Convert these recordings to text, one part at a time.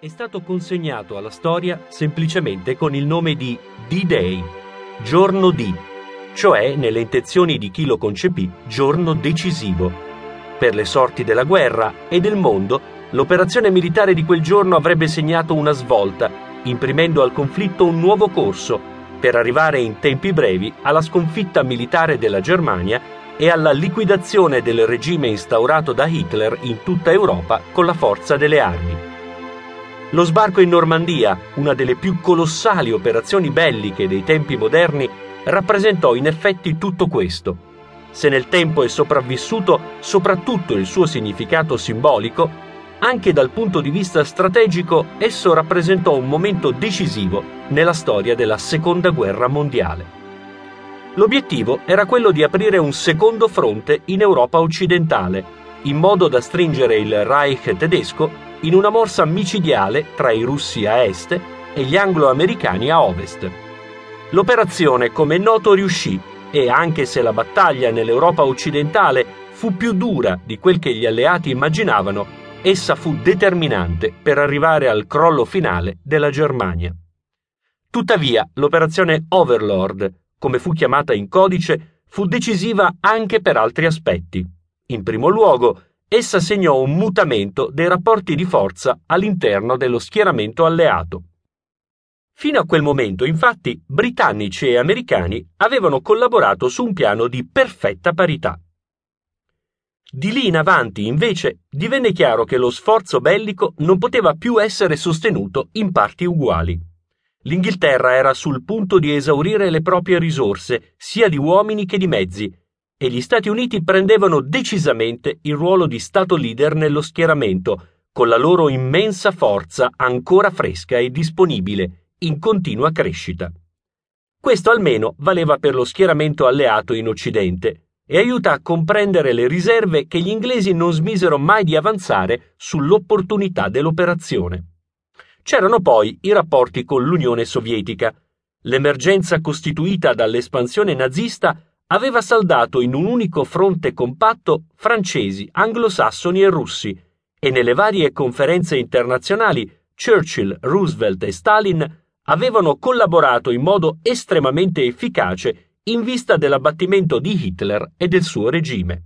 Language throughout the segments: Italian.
è stato consegnato alla storia semplicemente con il nome di D-Day, giorno D, cioè nelle intenzioni di chi lo concepì, giorno decisivo. Per le sorti della guerra e del mondo, l'operazione militare di quel giorno avrebbe segnato una svolta, imprimendo al conflitto un nuovo corso, per arrivare in tempi brevi alla sconfitta militare della Germania e alla liquidazione del regime instaurato da Hitler in tutta Europa con la forza delle armi. Lo sbarco in Normandia, una delle più colossali operazioni belliche dei tempi moderni, rappresentò in effetti tutto questo. Se nel tempo è sopravvissuto soprattutto il suo significato simbolico, anche dal punto di vista strategico esso rappresentò un momento decisivo nella storia della Seconda Guerra Mondiale. L'obiettivo era quello di aprire un secondo fronte in Europa occidentale, in modo da stringere il Reich tedesco in una morsa micidiale tra i russi a est e gli anglo-americani a ovest. L'operazione, come è noto, riuscì e anche se la battaglia nell'Europa occidentale fu più dura di quel che gli alleati immaginavano, essa fu determinante per arrivare al crollo finale della Germania. Tuttavia, l'operazione Overlord, come fu chiamata in codice, fu decisiva anche per altri aspetti. In primo luogo, essa segnò un mutamento dei rapporti di forza all'interno dello schieramento alleato. Fino a quel momento, infatti, britannici e americani avevano collaborato su un piano di perfetta parità. Di lì in avanti, invece, divenne chiaro che lo sforzo bellico non poteva più essere sostenuto in parti uguali. L'Inghilterra era sul punto di esaurire le proprie risorse, sia di uomini che di mezzi, e gli Stati Uniti prendevano decisamente il ruolo di Stato leader nello schieramento, con la loro immensa forza ancora fresca e disponibile, in continua crescita. Questo almeno valeva per lo schieramento alleato in Occidente e aiuta a comprendere le riserve che gli inglesi non smisero mai di avanzare sull'opportunità dell'operazione. C'erano poi i rapporti con l'Unione Sovietica. L'emergenza costituita dall'espansione nazista aveva saldato in un unico fronte compatto francesi, anglosassoni e russi, e nelle varie conferenze internazionali Churchill, Roosevelt e Stalin avevano collaborato in modo estremamente efficace in vista dell'abbattimento di Hitler e del suo regime.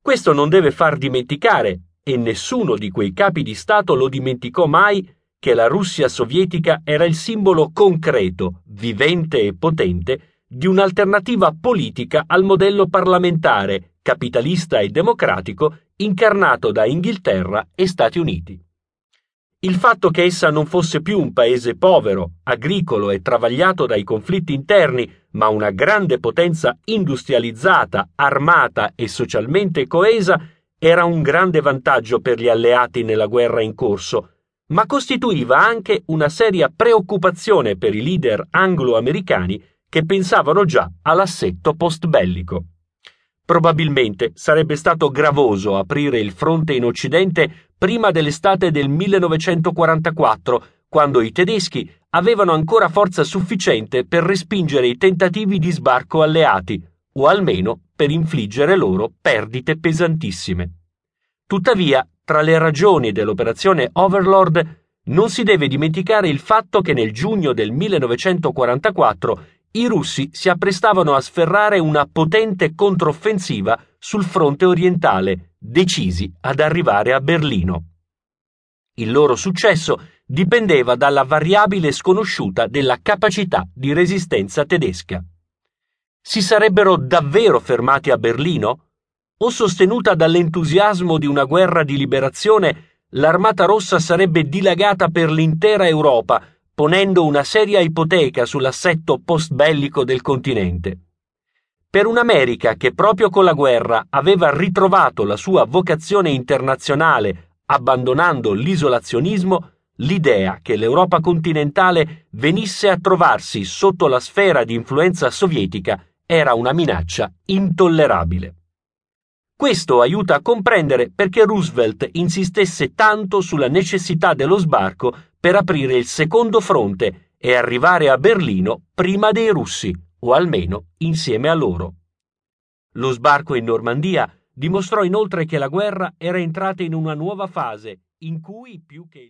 Questo non deve far dimenticare, e nessuno di quei capi di Stato lo dimenticò mai, che la Russia sovietica era il simbolo concreto, vivente e potente di un'alternativa politica al modello parlamentare, capitalista e democratico incarnato da Inghilterra e Stati Uniti. Il fatto che essa non fosse più un paese povero, agricolo e travagliato dai conflitti interni, ma una grande potenza industrializzata, armata e socialmente coesa, era un grande vantaggio per gli alleati nella guerra in corso, ma costituiva anche una seria preoccupazione per i leader anglo-americani che pensavano già all'assetto post-bellico. Probabilmente sarebbe stato gravoso aprire il fronte in Occidente prima dell'estate del 1944, quando i tedeschi avevano ancora forza sufficiente per respingere i tentativi di sbarco alleati, o almeno per infliggere loro perdite pesantissime. Tuttavia, tra le ragioni dell'operazione Overlord non si deve dimenticare il fatto che nel giugno del 1944 i russi si apprestavano a sferrare una potente controffensiva sul fronte orientale, decisi ad arrivare a Berlino. Il loro successo dipendeva dalla variabile sconosciuta della capacità di resistenza tedesca. Si sarebbero davvero fermati a Berlino? O sostenuta dall'entusiasmo di una guerra di liberazione, l'armata rossa sarebbe dilagata per l'intera Europa, ponendo una seria ipoteca sull'assetto post-bellico del continente. Per un'America che proprio con la guerra aveva ritrovato la sua vocazione internazionale, abbandonando l'isolazionismo, l'idea che l'Europa continentale venisse a trovarsi sotto la sfera di influenza sovietica era una minaccia intollerabile. Questo aiuta a comprendere perché Roosevelt insistesse tanto sulla necessità dello sbarco per aprire il secondo fronte e arrivare a Berlino prima dei russi, o almeno insieme a loro. Lo sbarco in Normandia dimostrò inoltre che la guerra era entrata in una nuova fase in cui più che il